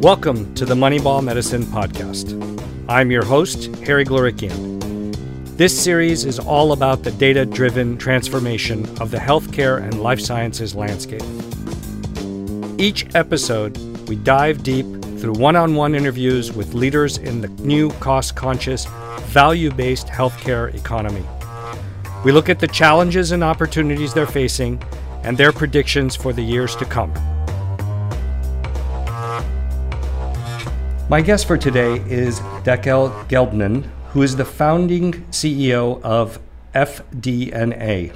Welcome to the Moneyball Medicine Podcast. I'm your host, Harry Glorikian. This series is all about the data driven transformation of the healthcare and life sciences landscape. Each episode, we dive deep through one on one interviews with leaders in the new cost conscious, value based healthcare economy. We look at the challenges and opportunities they're facing and their predictions for the years to come. My guest for today is Dekel Gelbman, who is the founding CEO of FDNA.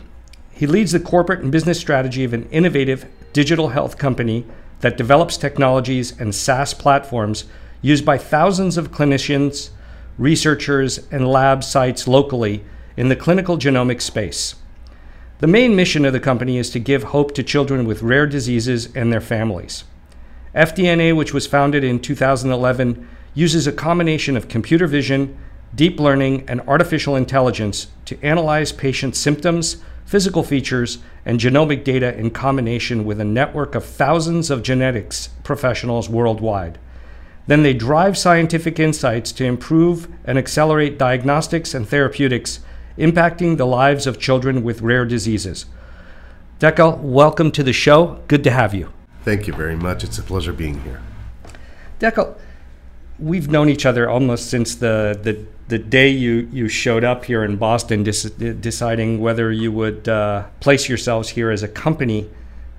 He leads the corporate and business strategy of an innovative digital health company that develops technologies and SaaS platforms used by thousands of clinicians, researchers, and lab sites locally in the clinical genomic space. The main mission of the company is to give hope to children with rare diseases and their families. FDNA, which was founded in 2011, uses a combination of computer vision, deep learning, and artificial intelligence to analyze patient symptoms, physical features, and genomic data in combination with a network of thousands of genetics professionals worldwide. Then they drive scientific insights to improve and accelerate diagnostics and therapeutics, impacting the lives of children with rare diseases. Dekel, welcome to the show. Good to have you. Thank you very much. It's a pleasure being here. Dekel, we've known each other almost since the, the, the day you, you showed up here in Boston, deciding whether you would uh, place yourselves here as a company.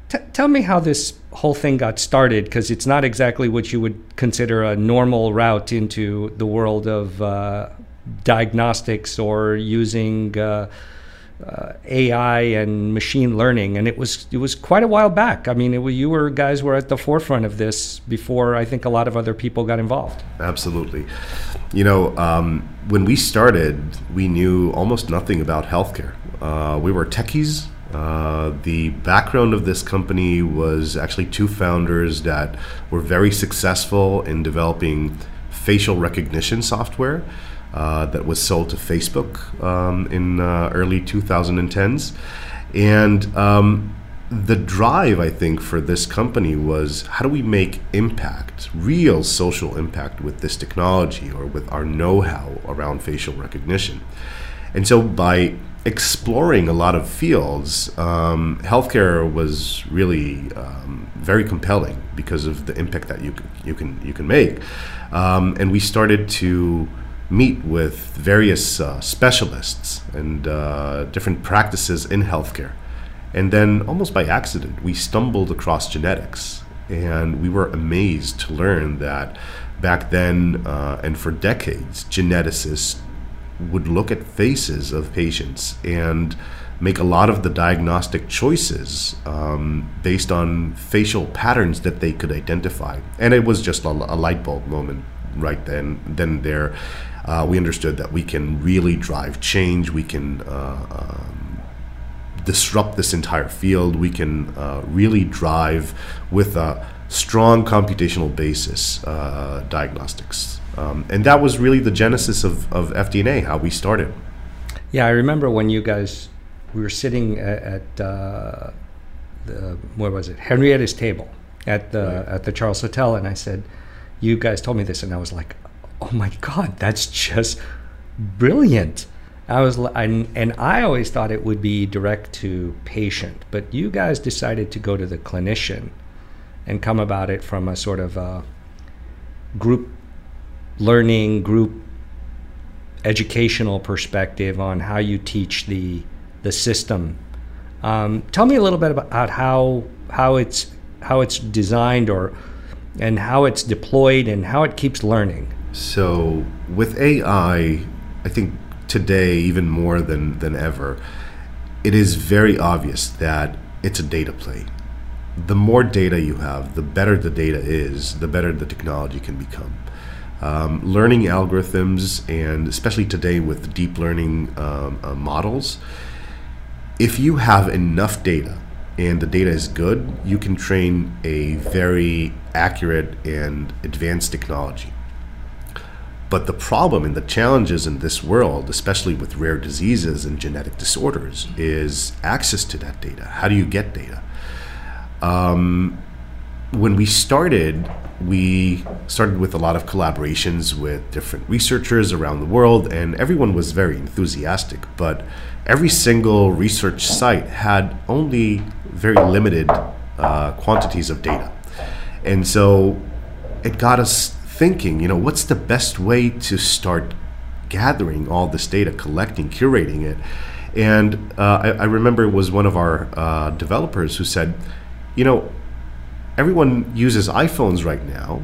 T- tell me how this whole thing got started, because it's not exactly what you would consider a normal route into the world of uh, diagnostics or using. Uh, uh, AI and machine learning, and it was it was quite a while back. I mean, it, you were guys were at the forefront of this before I think a lot of other people got involved. Absolutely, you know, um, when we started, we knew almost nothing about healthcare. Uh, we were techies. Uh, the background of this company was actually two founders that were very successful in developing facial recognition software uh, that was sold to Facebook um, in uh, early 2010s. And um, the drive, I think, for this company was how do we make impact, real social impact with this technology or with our know how around facial recognition? And so by exploring a lot of fields, um, healthcare was really um, very compelling because of the impact that you can, you can, you can make. Um, and we started to meet with various uh, specialists and uh, different practices in healthcare. And then, almost by accident, we stumbled across genetics. And we were amazed to learn that back then uh, and for decades, geneticists would look at faces of patients and make a lot of the diagnostic choices um, based on facial patterns that they could identify. And it was just a, a light bulb moment right then, then there uh, we understood that we can really drive change. We can uh, um, disrupt this entire field. We can uh, really drive with a strong computational basis uh, diagnostics. Um, and that was really the genesis of, of FDNA, how we started. Yeah, I remember when you guys, we were sitting at, at uh, the, what was it, Henrietta's table at the, right. at the Charles Hotel, and I said, you guys told me this, and I was like, oh my god, that's just brilliant. I was and, and I always thought it would be direct to patient, but you guys decided to go to the clinician and come about it from a sort of a group learning, group educational perspective on how you teach the the system. Um, tell me a little bit about how how it's how it's designed or and how it's deployed and how it keeps learning. So with AI, I think today even more than than ever, it is very obvious that it's a data play. The more data you have, the better the data is, the better the technology can become. Um, learning algorithms, and especially today with deep learning um, uh, models, if you have enough data and the data is good, you can train a very accurate and advanced technology. But the problem and the challenges in this world, especially with rare diseases and genetic disorders, is access to that data. How do you get data? Um, when we started, we started with a lot of collaborations with different researchers around the world, and everyone was very enthusiastic. But every single research site had only very limited uh, quantities of data. And so it got us thinking, you know, what's the best way to start gathering all this data, collecting, curating it? And uh, I, I, remember it was one of our uh, developers who said, you know, everyone uses iPhones right now.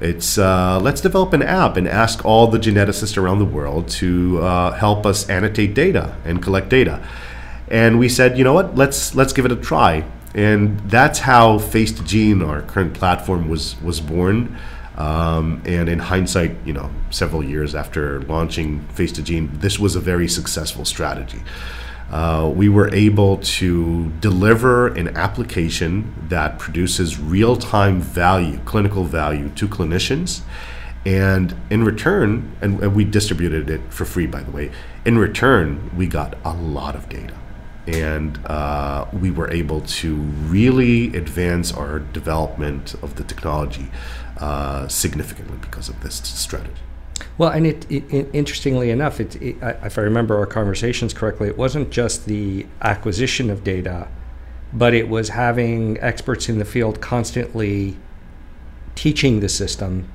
It's uh, let's develop an app and ask all the geneticists around the world to uh, help us annotate data and collect data. And we said, you know what? Let's let's give it a try. And that's how Face2Gene, our current platform, was was born. Um, and in hindsight, you know, several years after launching Face2Gene, this was a very successful strategy uh, we were able to deliver an application that produces real time value, clinical value to clinicians. And in return, and, and, we distributed it for free, by the way, in return, we got a lot of data. And uh, we were able to really advance our development of the technology uh, significantly because of this strategy. Well, and it, it, interestingly enough, it, it, if I remember our conversations correctly, it wasn't just the acquisition of data, but it was having experts in the field constantly teaching the system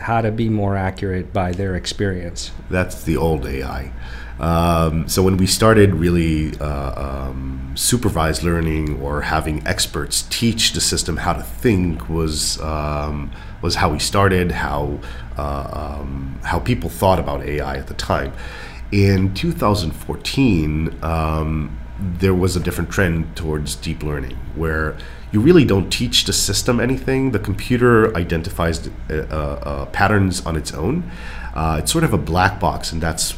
how to be more accurate by their experience. That's the old AI. Um, so when we started really uh, um, supervised learning or having experts teach the system how to think was um, was how we started, how uh, um, how people thought about AI at the time. In 2014, um, there was a different trend towards deep learning, where you really don't teach the system anything. The computer identifies uh, uh, patterns on its own. Uh, it's sort of a black box, and that's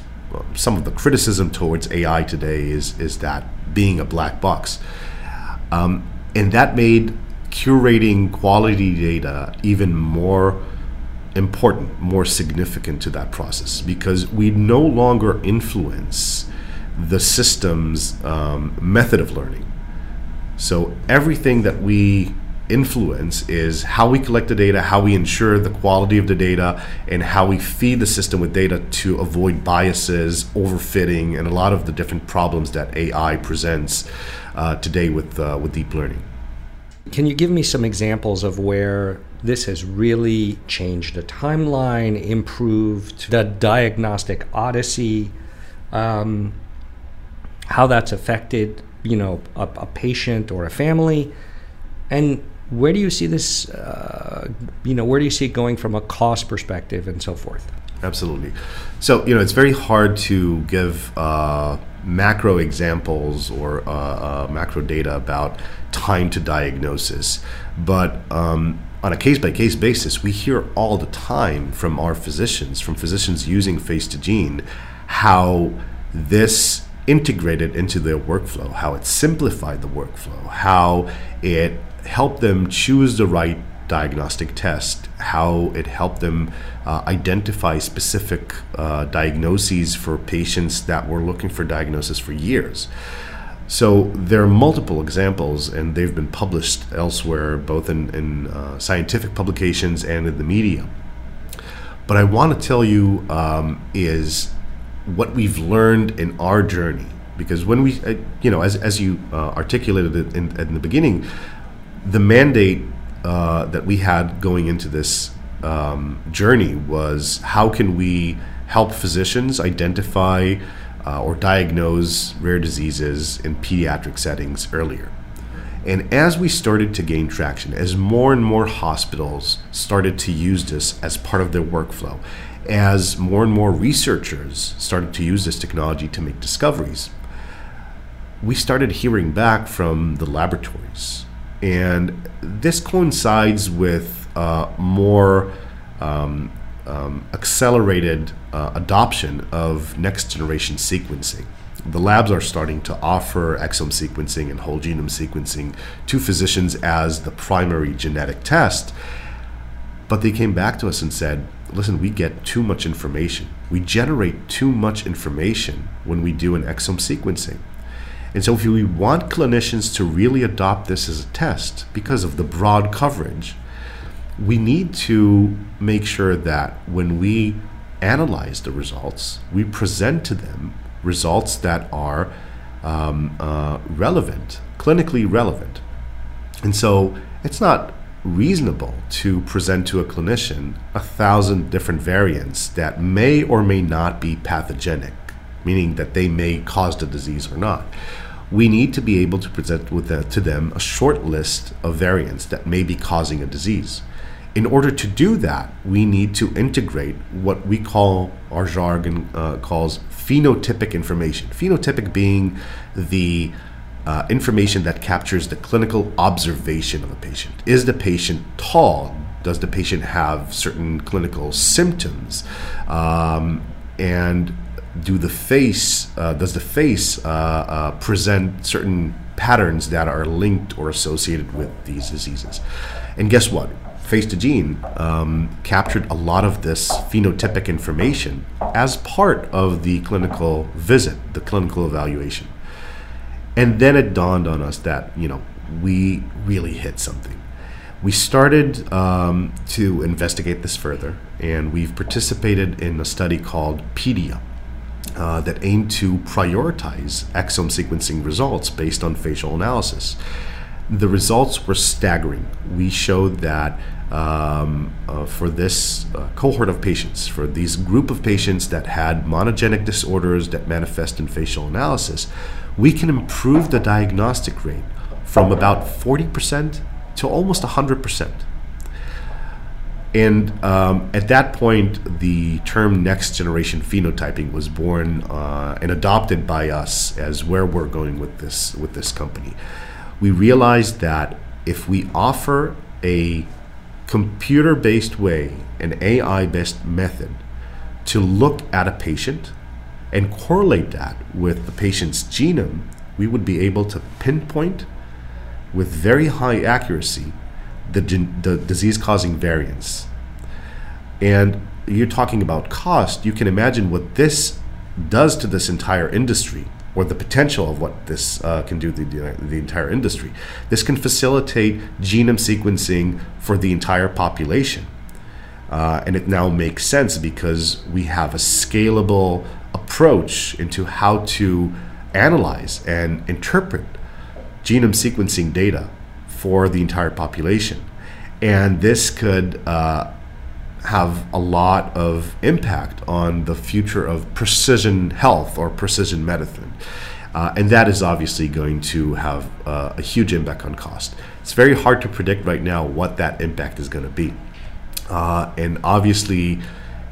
some of the criticism towards AI today is is that being a black box, um, and that made curating quality data even more important, more significant to that process because we no longer influence the system's um, method of learning. So everything that we influence is how we collect the data, how we ensure the quality of the data, and how we feed the system with data to avoid biases, overfitting, and a lot of the different problems that AI presents uh, today with uh, with deep learning. Can you give me some examples of where this has really changed the timeline, improved the diagnostic odyssey, um, how that's affected, you know, a, a, patient or a family, and where do you see this? Uh, you know, where do you see it going from a cost perspective and so forth? Absolutely. So you know, it's very hard to give. Uh, macro examples or uh, uh, macro data about time to diagnosis. But um, on a case by case basis, we hear all the time from our physicians, from physicians using Face2Gene, how this integrated into their workflow, how it simplified the workflow, how it helped them choose the right diagnostic test, how it helped them uh, identify specific uh, diagnoses for patients that were looking for diagnosis for years. So there are multiple examples, and they've been published elsewhere, both in, in uh, scientific publications and in the media. But I want to tell you um, is what we've learned in our journey, because when we, uh, you know, as, as you uh, articulated it in, in the beginning, the mandate uh, that we had going into this um, journey was how can we help physicians identify uh, or diagnose rare diseases in pediatric settings earlier. And as we started to gain traction, as more and more hospitals started to use this as part of their workflow, as more and more researchers started to use this technology to make discoveries, we started hearing back from the laboratories and this coincides with uh, more um, um, accelerated uh, adoption of next generation sequencing. The labs are starting to offer exome sequencing and whole genome sequencing to physicians as the primary genetic test. But they came back to us and said, listen, we get too much information. We generate too much information when we do an exome sequencing. And so, if we want clinicians to really adopt this as a test because of the broad coverage, we need to make sure that when we analyze the results, we present to them results that are um, uh, relevant, clinically relevant. And so, it's not reasonable to present to a clinician a thousand different variants that may or may not be pathogenic, meaning that they may cause the disease or not. We need to be able to present with the, to them a short list of variants that may be causing a disease. In order to do that, we need to integrate what we call, our jargon uh, calls phenotypic information. Phenotypic being the uh, information that captures the clinical observation of a patient. Is the patient tall? Does the patient have certain clinical symptoms? Um, and do the face uh, does the face uh, uh, present certain patterns that are linked or associated with these diseases? And guess what? Face2Gene um, captured a lot of this phenotypic information as part of the clinical visit, the clinical evaluation. And then it dawned on us that, you know, we really hit something. We started um, to investigate this further, and we've participated in a study called PEDIA uh, that aimed to prioritize exome sequencing results based on facial analysis. The results were staggering. We showed that um, uh, for this uh, cohort of patients, for these group of patients that had monogenic disorders that manifest in facial analysis, we can improve the diagnostic rate from about 40% to almost 100%. And um, at that point, the term next generation phenotyping was born uh, and adopted by us as where we're going with this with this company. We realized that if we offer a computer based way, an AI based method to look at a patient and correlate that with the patient's genome, we would be able to pinpoint with very high accuracy the, the disease causing variants. And you're talking about cost, you can imagine what this does to this entire industry or the potential of what this uh, can do to the, the entire industry. This can facilitate genome sequencing for the entire population. Uh, and it now makes sense because we have a scalable approach into how to analyze and interpret genome sequencing data for the entire population. And this could uh, have a lot of impact on the future of precision health or precision medicine. Uh, and that is obviously going to have uh, a huge impact on cost. It's very hard to predict right now what that impact is going to be. Uh, and obviously,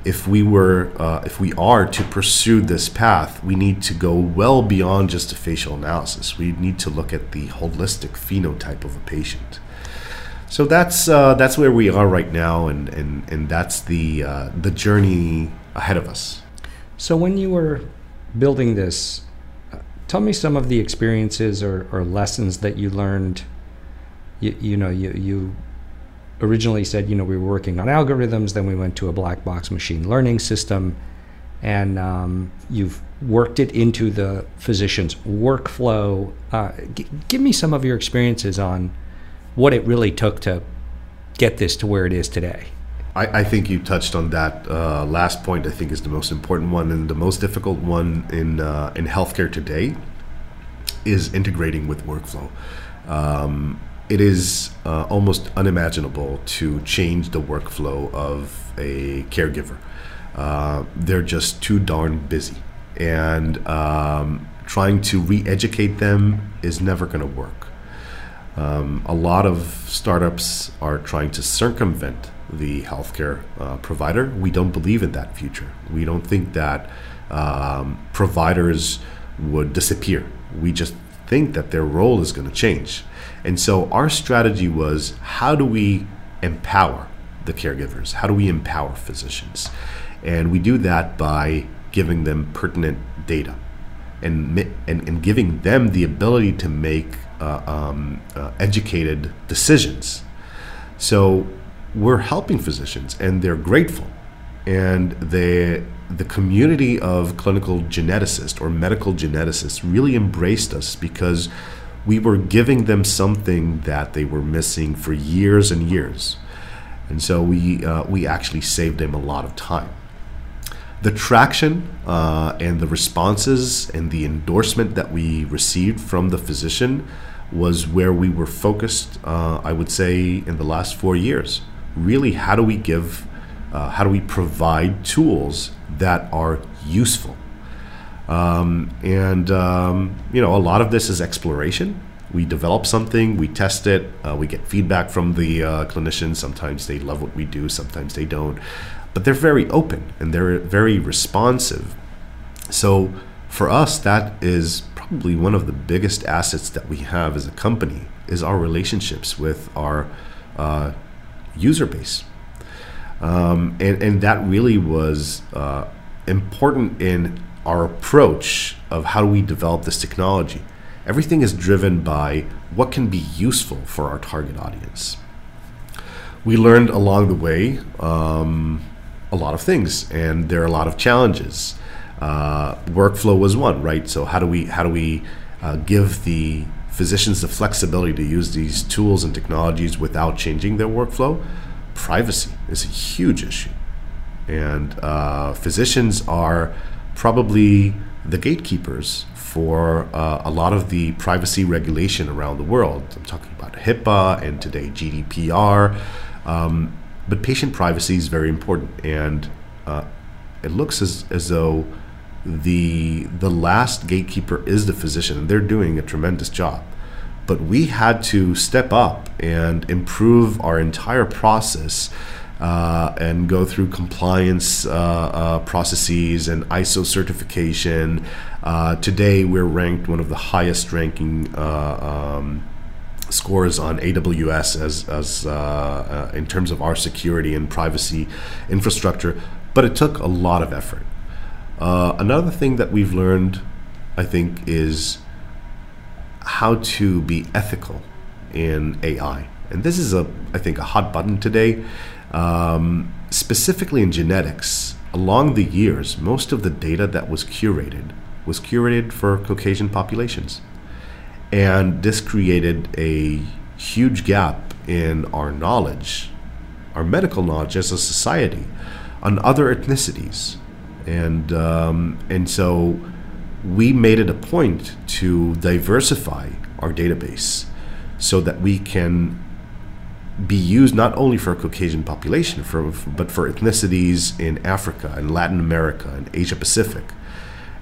if we were uh, if we are to pursue this path we need to go well beyond just a facial analysis. We need to look at the holistic phenotype of a patient. So that's uh, that's where we are right now and and, and that's the uh, the journey ahead of us. So when you were building this uh, tell me some of the experiences or, or lessons that you learned. You, you know you, you originally said, you know, we were working on algorithms, then we went to a black box machine learning system, and um, you've worked it into the physician's workflow. Uh, g- give me some of your experiences on what it really took to get this to where it is today. I, I think you touched on that uh, last point. I think is the most important one and the most difficult one in uh, in healthcare today is integrating with workflow. Um, it is uh, almost unimaginable to change the workflow of a caregiver. Uh, they're just too darn busy. And um, trying to re educate them is never going to work. Um, a lot of startups are trying to circumvent the healthcare uh, provider. We don't believe in that future. We don't think that um, providers would disappear. We just think that their role is going to change. And so our strategy was how do we empower the caregivers? How do we empower physicians? And we do that by giving them pertinent data and, and, and giving them the ability to make uh, um, uh, educated decisions. So we're helping physicians and they're grateful. And the the community of clinical geneticists or medical geneticists really embraced us because we were giving them something that they were missing for years and years. And so we, uh, we actually saved them a lot of time. The traction uh, and the responses and the endorsement that we received from the physician was where we were focused, uh, I would say, in the last four years. Really, how do we give, uh, how do we provide tools that are useful? Um, and um, you know, a lot of this is exploration. We develop something, we test it, uh, we get feedback from the uh, clinicians. Sometimes they love what we do, sometimes they don't. But they're very open and they're very responsive. So for us, that is probably one of the biggest assets that we have as a company is our relationships with our uh, user base. Um, and, and that really was uh, important in our approach of how do we develop this technology. Everything is driven by what can be useful for our target audience. We learned along the way um, a lot of things, and there are a lot of challenges. Uh, workflow was one, right? So how do we how do we uh, give the physicians the flexibility to use these tools and technologies without changing their workflow? Privacy is a huge issue, and uh, physicians are probably the gatekeepers for uh, a lot of the privacy regulation around the world. I'm talking about HIPAA and today GDPR. Um, but patient privacy is very important, and uh, it looks as, as though the the last gatekeeper is the physician, and they're doing a tremendous job. But we had to step up and improve our entire process uh, and go through compliance uh, uh, processes and ISO certification. Uh, today, we're ranked one of the highest ranking uh, um, scores on AWS as, as uh, in terms of our security and privacy infrastructure, but it took a lot of effort. another thing that we've learned, I think, is how to be ethical in AI. And this is a, I think, a hot button today. Um, specifically in genetics, along the years, most of the data that was curated was curated for Caucasian populations. And this created a huge gap in our knowledge, our medical knowledge as a society, on other ethnicities. And, um, and so we made it a point to diversify our database so that we can be used not only for Caucasian population, for, but for ethnicities in Africa and Latin America and Asia Pacific.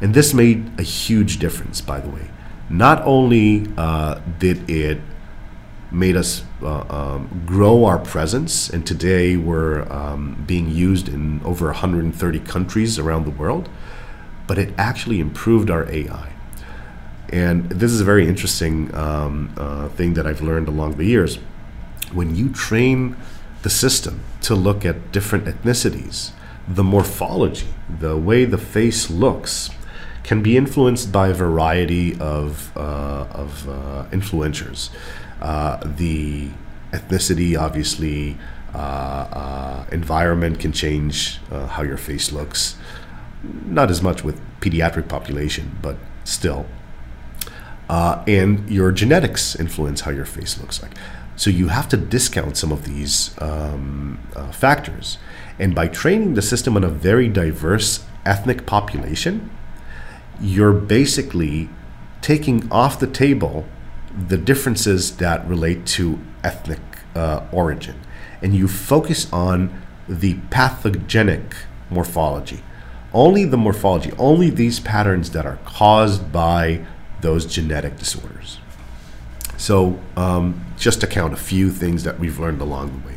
And this made a huge difference, by the way. Not only uh, did it made us uh, um, grow our presence, and today we're um, being used in over 130 countries around the world, but it actually improved our AI. And this is a very interesting um, uh, thing that I've learned along the years when you train the system to look at different ethnicities, the morphology, the way the face looks, can be influenced by a variety of, uh, of uh, influencers. Uh, the ethnicity, obviously, uh, uh, environment can change how your face looks. Not as much with pediatric population, but still. And your genetics influence how your face looks like. So you have to discount some of these um, uh, factors. And by training the system on a very diverse ethnic population, you're basically taking off the table the differences that relate to ethnic uh, origin. And you focus on the pathogenic morphology. Only the morphology, only these patterns that are caused by those genetic disorders. So, um, just to count a few things that we've learned along the way.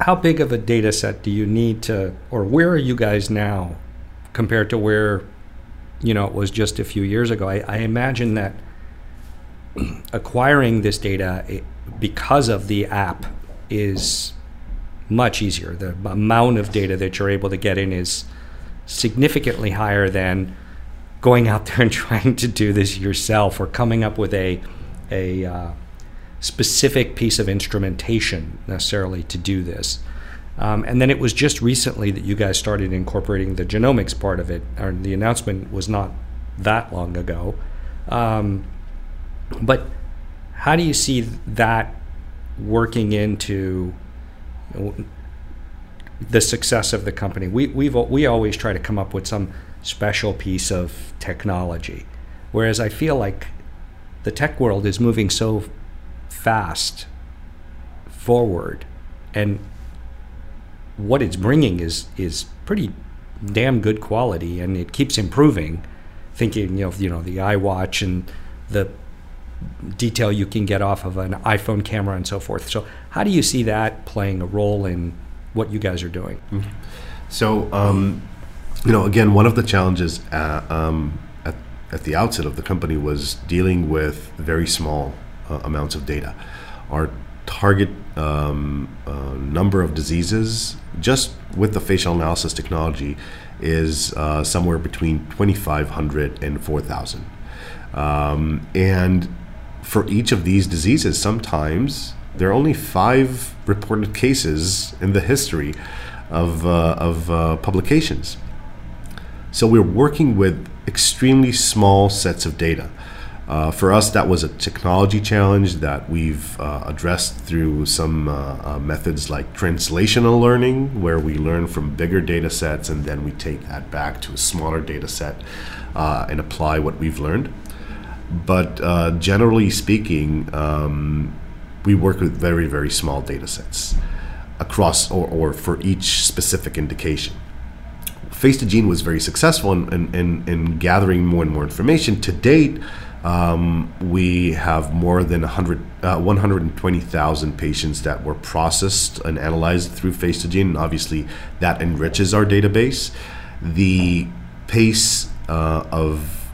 How big of a data set do you need to, or where are you guys now compared to where, you know, it was just a few years ago? I, I imagine that acquiring this data because of the app is much easier. The amount of data that you're able to get in is significantly higher than going out there and trying to do this yourself or coming up with a a uh, specific piece of instrumentation necessarily to do this. Um, and then it was just recently that you guys started incorporating the genomics part of it, or the announcement was not that long ago. Um, but how do you see that working into the success of the company? We we've we always try to come up with some special piece of technology, whereas I feel like the tech world is moving so fast forward, and what it's bringing is is pretty damn good quality, and it keeps improving. Thinking, you know, you know, the iWatch and the detail you can get off of an iPhone camera and so forth. So, how do you see that playing a role in what you guys are doing? So, um, you know, again, one of the challenges uh, um, at, at the outset of the company was dealing with very small uh, amounts of data. Our target um, uh, number of diseases, just with the facial analysis technology, is uh, somewhere between 2,500 and 4,000. Um, and for each of these diseases, sometimes there are only five reported cases in the history of, uh, of uh, publications. So we're working with extremely small sets of data. Uh, for us, that was a technology challenge that we've uh, addressed through some uh, uh methods like translational learning, where we learn from bigger data sets and then we take that back to a smaller data set uh, and apply what we've learned. But uh, generally speaking, um, we work with very, very small data sets across or, or for each specific indication. Face2Gene was very successful in, in, in, in, gathering more and more information. To date, um, we have more than 100, uh, 120,000 patients that were processed and analyzed through Face2Gene. And obviously, that enriches our database. The pace uh, of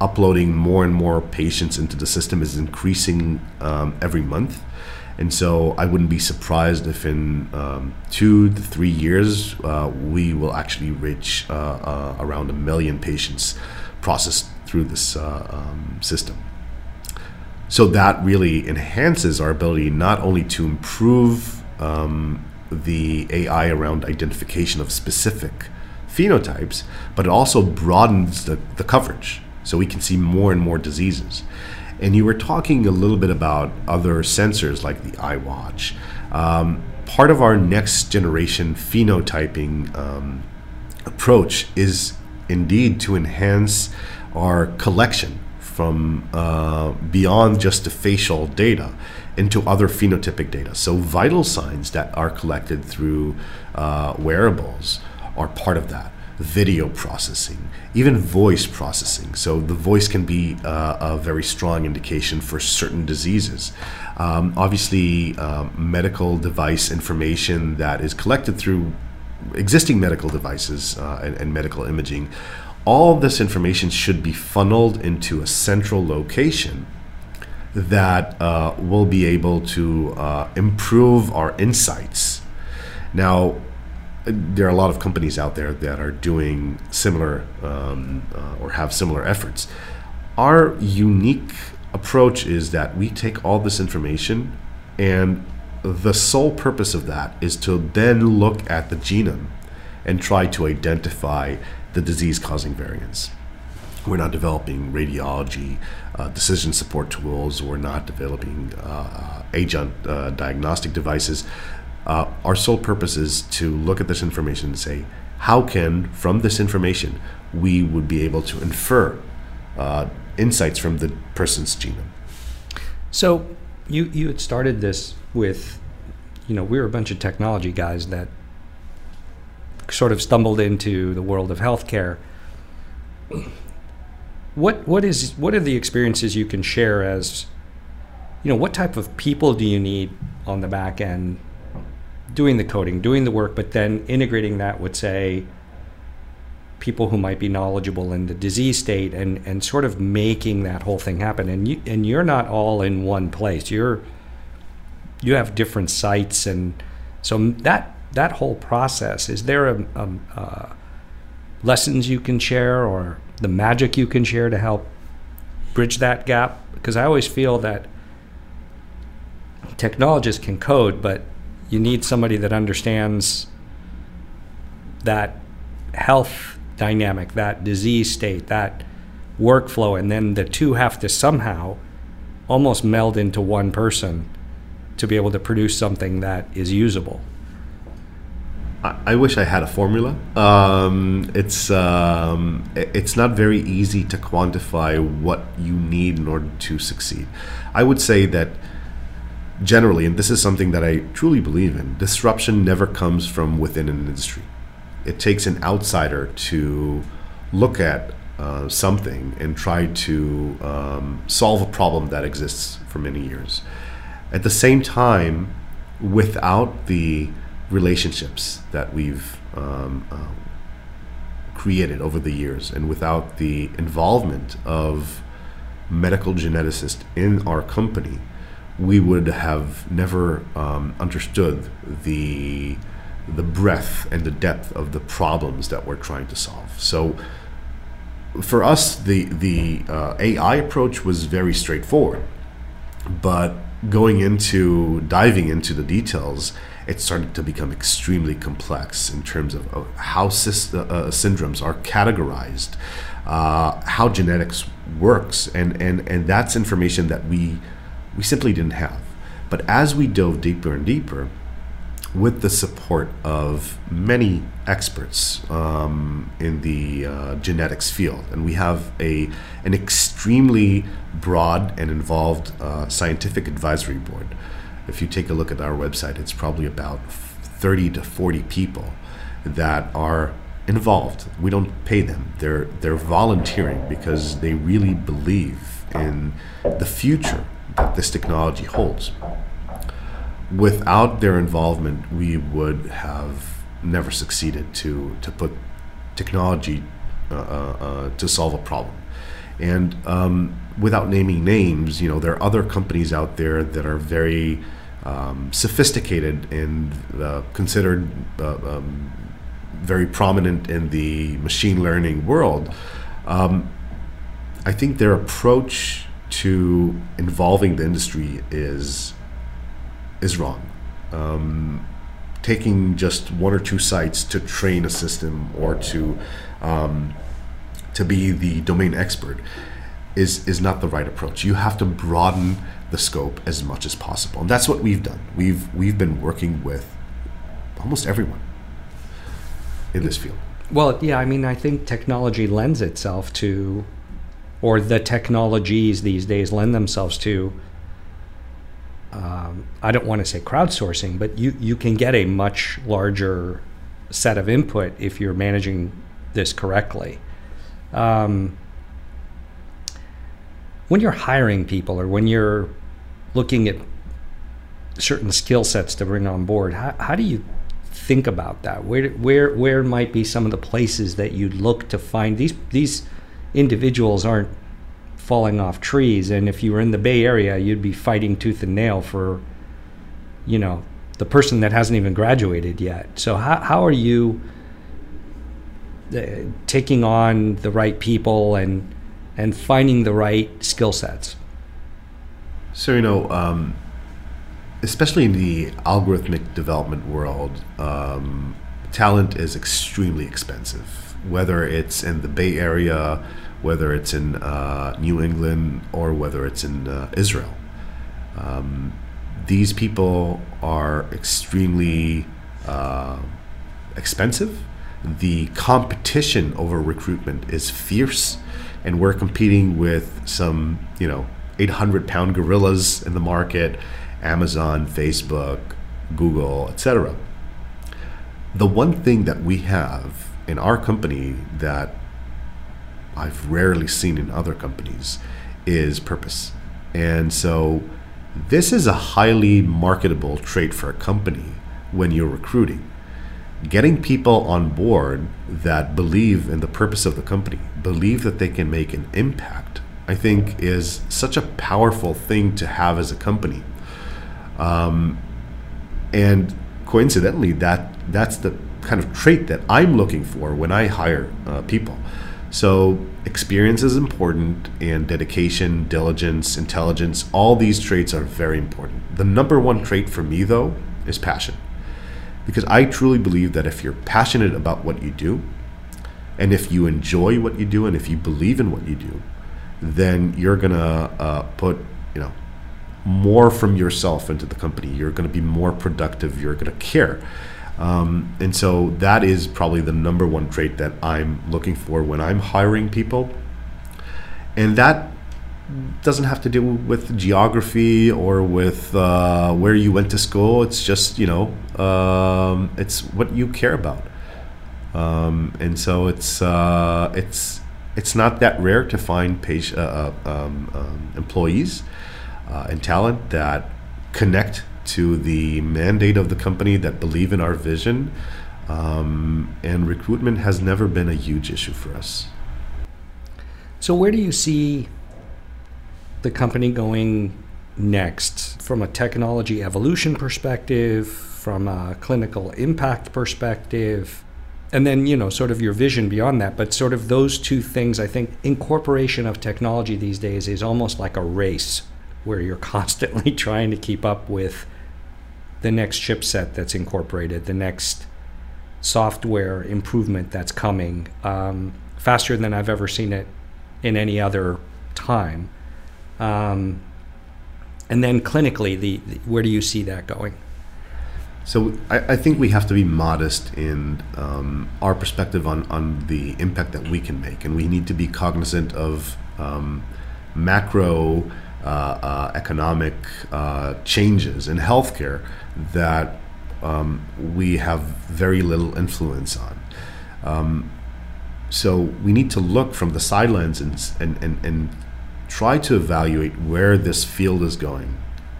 uploading more and more patients into the system is increasing um, every month. And so I wouldn't be surprised if in um, two to three years uh, we will actually reach uh, uh, around a million patients processed through this uh, um, system. So that really enhances our ability not only to improve um, the AI around identification of specific phenotypes, but it also broadens the, the coverage so we can see more and more diseases. And you were talking a little bit about other sensors like the iWatch. Um, part of our next generation phenotyping um, approach is indeed to enhance our collection from uh, beyond just the facial data into other phenotypic data. So, vital signs that are collected through uh, wearables are part of that video processing, even voice processing. So the voice can be uh, a very strong indication for certain diseases. Um, obviously, uh, medical device information that is collected through existing medical devices uh, and, and, medical imaging, all this information should be funneled into a central location that uh, will be able to uh, improve our insights. Now, there are a lot of companies out there that are doing similar um, uh, or have similar efforts. Our unique approach is that we take all this information and the sole purpose of that is to then look at the genome and try to identify the disease causing variants. We're not developing radiology uh, decision support tools. We're not developing uh, agent uh, diagnostic devices. Uh, our sole purpose is to look at this information and say, how can, from this information, we would be able to infer uh, insights from the person's genome. So, you you had started this with, you know, we were a bunch of technology guys that sort of stumbled into the world of healthcare. What what is what are the experiences you can share as, you know, what type of people do you need on the back end doing the coding, doing the work, but then integrating that with, say, people who might be knowledgeable in the disease state and, and sort of making that whole thing happen. And you and you're not all in one place. You're you have different sites, and so that that whole process is there a, a, lessons you can share or the magic you can share to help bridge that gap? Because I always feel that technologists can code, but you need somebody that understands that health dynamic, that disease state, that workflow, and then the two have to somehow almost meld into one person to be able to produce something that is usable. I, wish I had a formula. Um, it's um, it's not very easy to quantify what you need in order to succeed. I would say that generally, and this is something that I truly believe in, disruption never comes from within an industry. It takes an outsider to look at uh, something and try to um, solve a problem that exists for many years. At the same time, without the relationships that we've um, uh, created over the years and without the involvement of medical geneticists in our company, we would have never um, understood the the breadth and the depth of the problems that we're trying to solve. So, for us, the the uh, AI approach was very straightforward, but going into diving into the details, it started to become extremely complex in terms of, how uh, uh, syndromes are categorized, uh, how genetics works, and, and, and that's information that we, we simply didn't have. But as we dove deeper and deeper, with the support of many experts um, in the uh, genetics field, and we have a an extremely broad and involved uh, scientific advisory board if you take a look at our website, it's probably about 30 to 40 people that are involved. We don't pay them. They're they're volunteering because they really believe in the future that this technology holds. Without their involvement, we would have never succeeded to to put technology uh, uh, uh to solve a problem. And um, without naming names, you know, there are other companies out there that are very um, sophisticated and uh, considered uh, um, very prominent in the machine learning world. Um, I think their approach to involving the industry is is wrong. Um, taking just one or two sites to train a system or to um, to be the domain expert is is not the right approach. You have to broaden the scope as much as possible, and that's what we've done. We've we've been working with almost everyone in this field. Well, yeah, I mean, I think technology lends itself to, or the technologies these days lend themselves to. Um, I don't want to say crowdsourcing, but you you can get a much larger set of input if you're managing this correctly. Um, when you're hiring people or when you're looking at certain skill sets to bring on board, how, how do you think about that? Where, where, where might be some of the places that you'd look to find these, these individuals aren't falling off trees. And if you were in the Bay Area, you'd be fighting tooth and nail for, you know, the person that hasn't even graduated yet. So how, how are you uh, taking on the right people and and finding the right skill sets? So, you know, um, especially in the algorithmic development world, um, talent is extremely expensive, whether it's in the Bay Area, whether it's in uh, New England, or whether it's in uh, Israel. Um, these people are extremely uh, expensive. The competition over recruitment is fierce and we're competing with some, you know, 800 pound gorillas in the market Amazon, Facebook, Google, etc. The one thing that we have in our company that I've rarely seen in other companies is purpose. And so this is a highly marketable trait for a company when you're recruiting getting people on board that believe in the purpose of the company, believe that they can make an impact, I think is such a powerful thing to have as a company. Um, and coincidentally, that that's the kind of trait that I'm looking for when I hire uh, people. So experience is important, and dedication, diligence, intelligence, all these traits are very important. The number one trait for me, though, is passion. Because I truly believe that if you're passionate about what you do, and if you enjoy what you do, and if you believe in what you do, then you're gonna uh, put you know more from yourself into the company. You're going to be more productive. You're going to care. Um, and so that is probably the number one trait that I'm looking for when I'm hiring people. And that doesn't have to do with geography or with uh, where you went to school. It's just, you know, um, it's what you care about. Um, and so it's, uh, it's, it's not that rare to find patient, uh, uh um, um, employees uh, and talent that connect to the mandate of the company, that believe in our vision. Um, and recruitment has never been a huge issue for us. So, where do you see the company going next from a technology evolution perspective, from a clinical impact perspective? And then, you know, sort of your vision beyond that, but sort of those two things, I think incorporation of technology these days is almost like a race where you're constantly trying to keep up with the next chipset that's incorporated, the next software improvement that's coming um, faster than I've ever seen it in any other time. Um, and then clinically, the, the, where do you see that going? So I, I think we have to be modest in um, our perspective on, on the impact that we can make, and we need to be cognizant of um, macro economic uh, changes in healthcare that um, we have very little influence on. Um, so we need to look from the sidelines and, and, and, and try to evaluate where this field is going.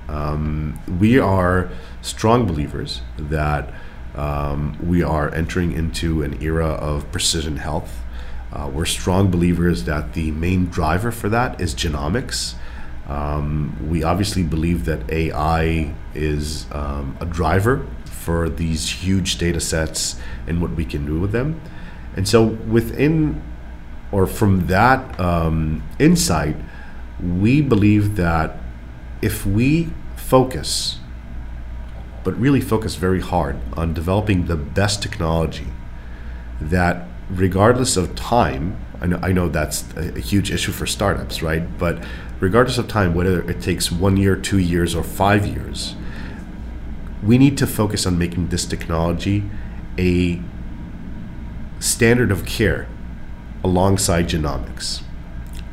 Um, we are strong believers that um, we are entering into an era of precision health. Uh, we're strong believers that the main driver for that is genomics um, we obviously believe that AI is um, a driver for these huge data sets and what we can do with them. And so, within or from that um, insight, we believe that if we focus, but really focus very hard on developing the best technology, that regardless of time, I know, I know that's a, huge issue for startups, right? But regardless of time, whether it takes one year, two years, or five years, we need to focus on making this technology a standard of care alongside genomics.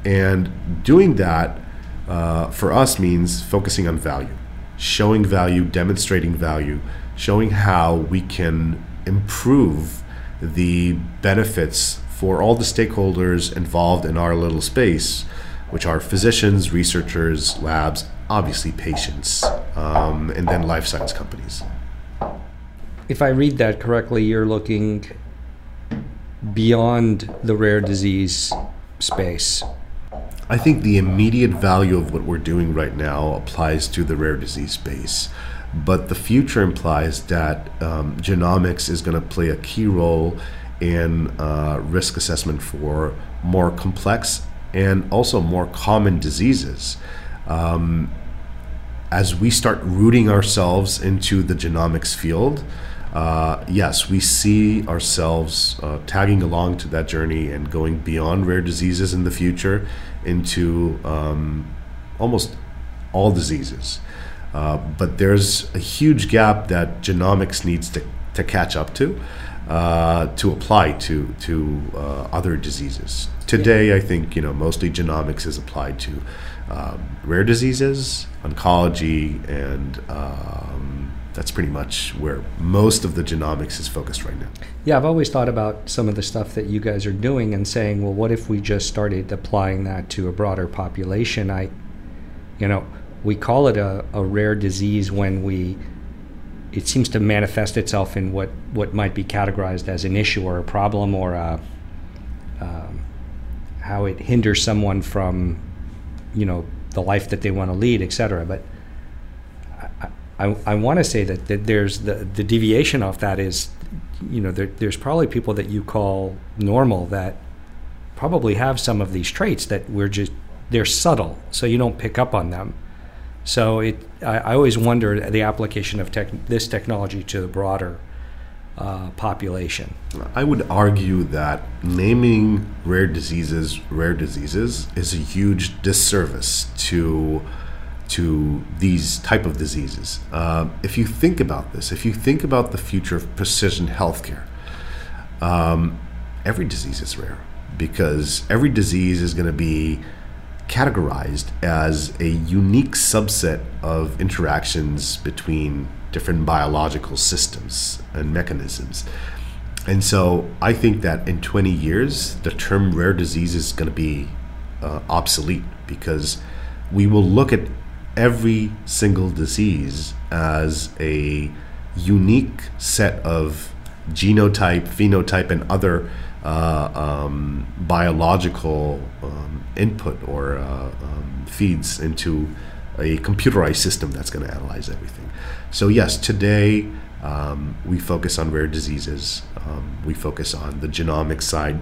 And doing that uh, for us means focusing on value, showing value, demonstrating value, showing how we can improve the benefits for all the stakeholders involved in our little space, which are physicians, researchers, labs, obviously patients, um, and then life science companies. If I read that correctly, you're looking beyond the rare disease space. I think the immediate value of what we're doing right now applies to the rare disease space. But the future implies that um, genomics is going to play a key role in uh, risk assessment for more complex and also more common diseases. Um, as we start rooting ourselves into the genomics field, uh, yes, we see ourselves uh, tagging along to that journey and going beyond rare diseases in the future into um, almost all diseases. Uh, but there's a huge gap that genomics needs to, to catch up to uh, to apply to to uh, other diseases. Today, I think you know mostly genomics is applied to um, rare diseases, oncology, and um, that's pretty much where most of the genomics is focused right now. Yeah, I've always thought about some of the stuff that you guys are doing and saying, well, what if we just started applying that to a broader population? I, you know, we call it a, a rare disease when we it seems to manifest itself in what, what might be categorized as an issue or a problem or a, um, how it hinders someone from, you know, the life that they want to lead, et cetera. But I, I, I want to say that, that there's the, the deviation off that is, you know, there, there's probably people that you call normal that probably have some of these traits that we're just, they're subtle, so you don't pick up on them. So it, I, I always wonder the application of tech, this technology to the broader uh, population. I would argue that naming rare diseases rare diseases is a huge disservice to to these type of diseases. Uh, if you think about this, if you think about the future of precision healthcare, um, every disease is rare because every disease is going to be categorized as a unique subset of interactions between different biological systems and mechanisms. And so I think that in 20 years, the term rare disease is going to be uh, obsolete because we will look at every single disease as a unique set of genotype, phenotype, and other uh, um, biological um, input or uh, um, feeds into a computerized system that's going to analyze everything. So, yes, today um, we focus on rare diseases, um, we focus on the genomic side.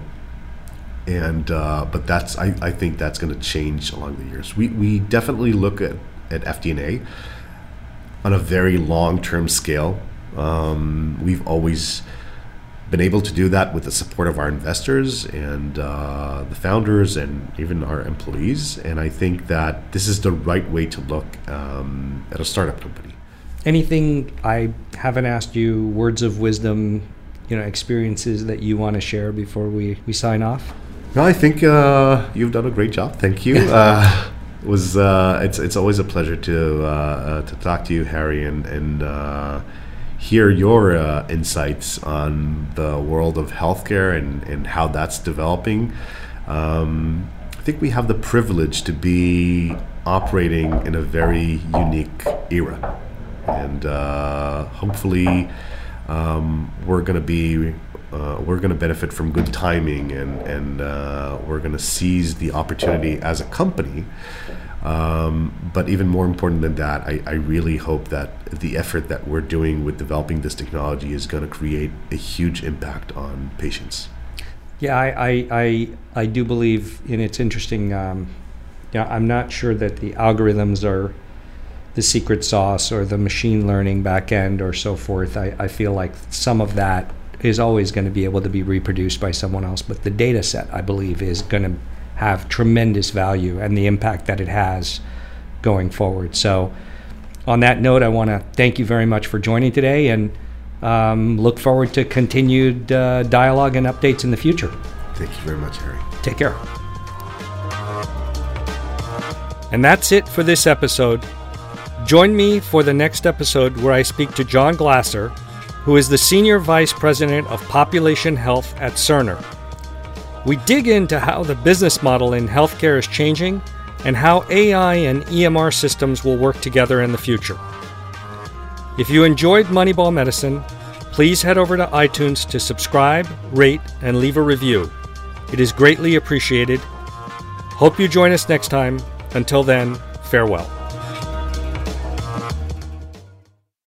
And uh, but that's I, I think that's going to change along the years. We, we definitely look at, at FDNA on a very long term scale. Um, we've always been able to do that with the support of our investors and uh, the founders and even our employees. And I think that this is the right way to look um, at a startup company. Anything I haven't asked you, words of wisdom, you know, experiences that you want to share before we, we sign off? No, I think uh, you've done a great job. Thank you. uh, it was uh, it's it's always a pleasure to uh, uh, to talk to you, Harry, and and hear your uh, insights on the world of healthcare and, and how that's developing. Um, I think we have the privilege to be operating in a very unique era. And uh, hopefully, um, we're going to be uh, we're going to benefit from good timing and, and uh, we're going to seize the opportunity as a company um, but even more important than that, I, I, really hope that the effort that we're doing with developing this technology is going to create a huge impact on patients. Yeah, I, I, I, I do believe, and it's interesting. Um, yeah, I'm not sure that the algorithms are the secret sauce or the machine learning backend or so forth. I, I feel like some of that is always going to be able to be reproduced by someone else, but the data set, I believe, is going to have tremendous value and the impact that it has going forward. So, on that note, I want to thank you very much for joining today and um, look forward to continued uh, dialogue and updates in the future. Thank you very much, Harry. Take care. And that's it for this episode. Join me for the next episode where I speak to John Glaser, who is the Senior Vice President of Population Health at Cerner. We dig into how the business model in healthcare is changing and how AI and EMR systems will work together in the future. If you enjoyed Moneyball Medicine, please head over to iTunes to subscribe, rate, and leave a review. It is greatly appreciated. Hope you join us next time. Until then, farewell.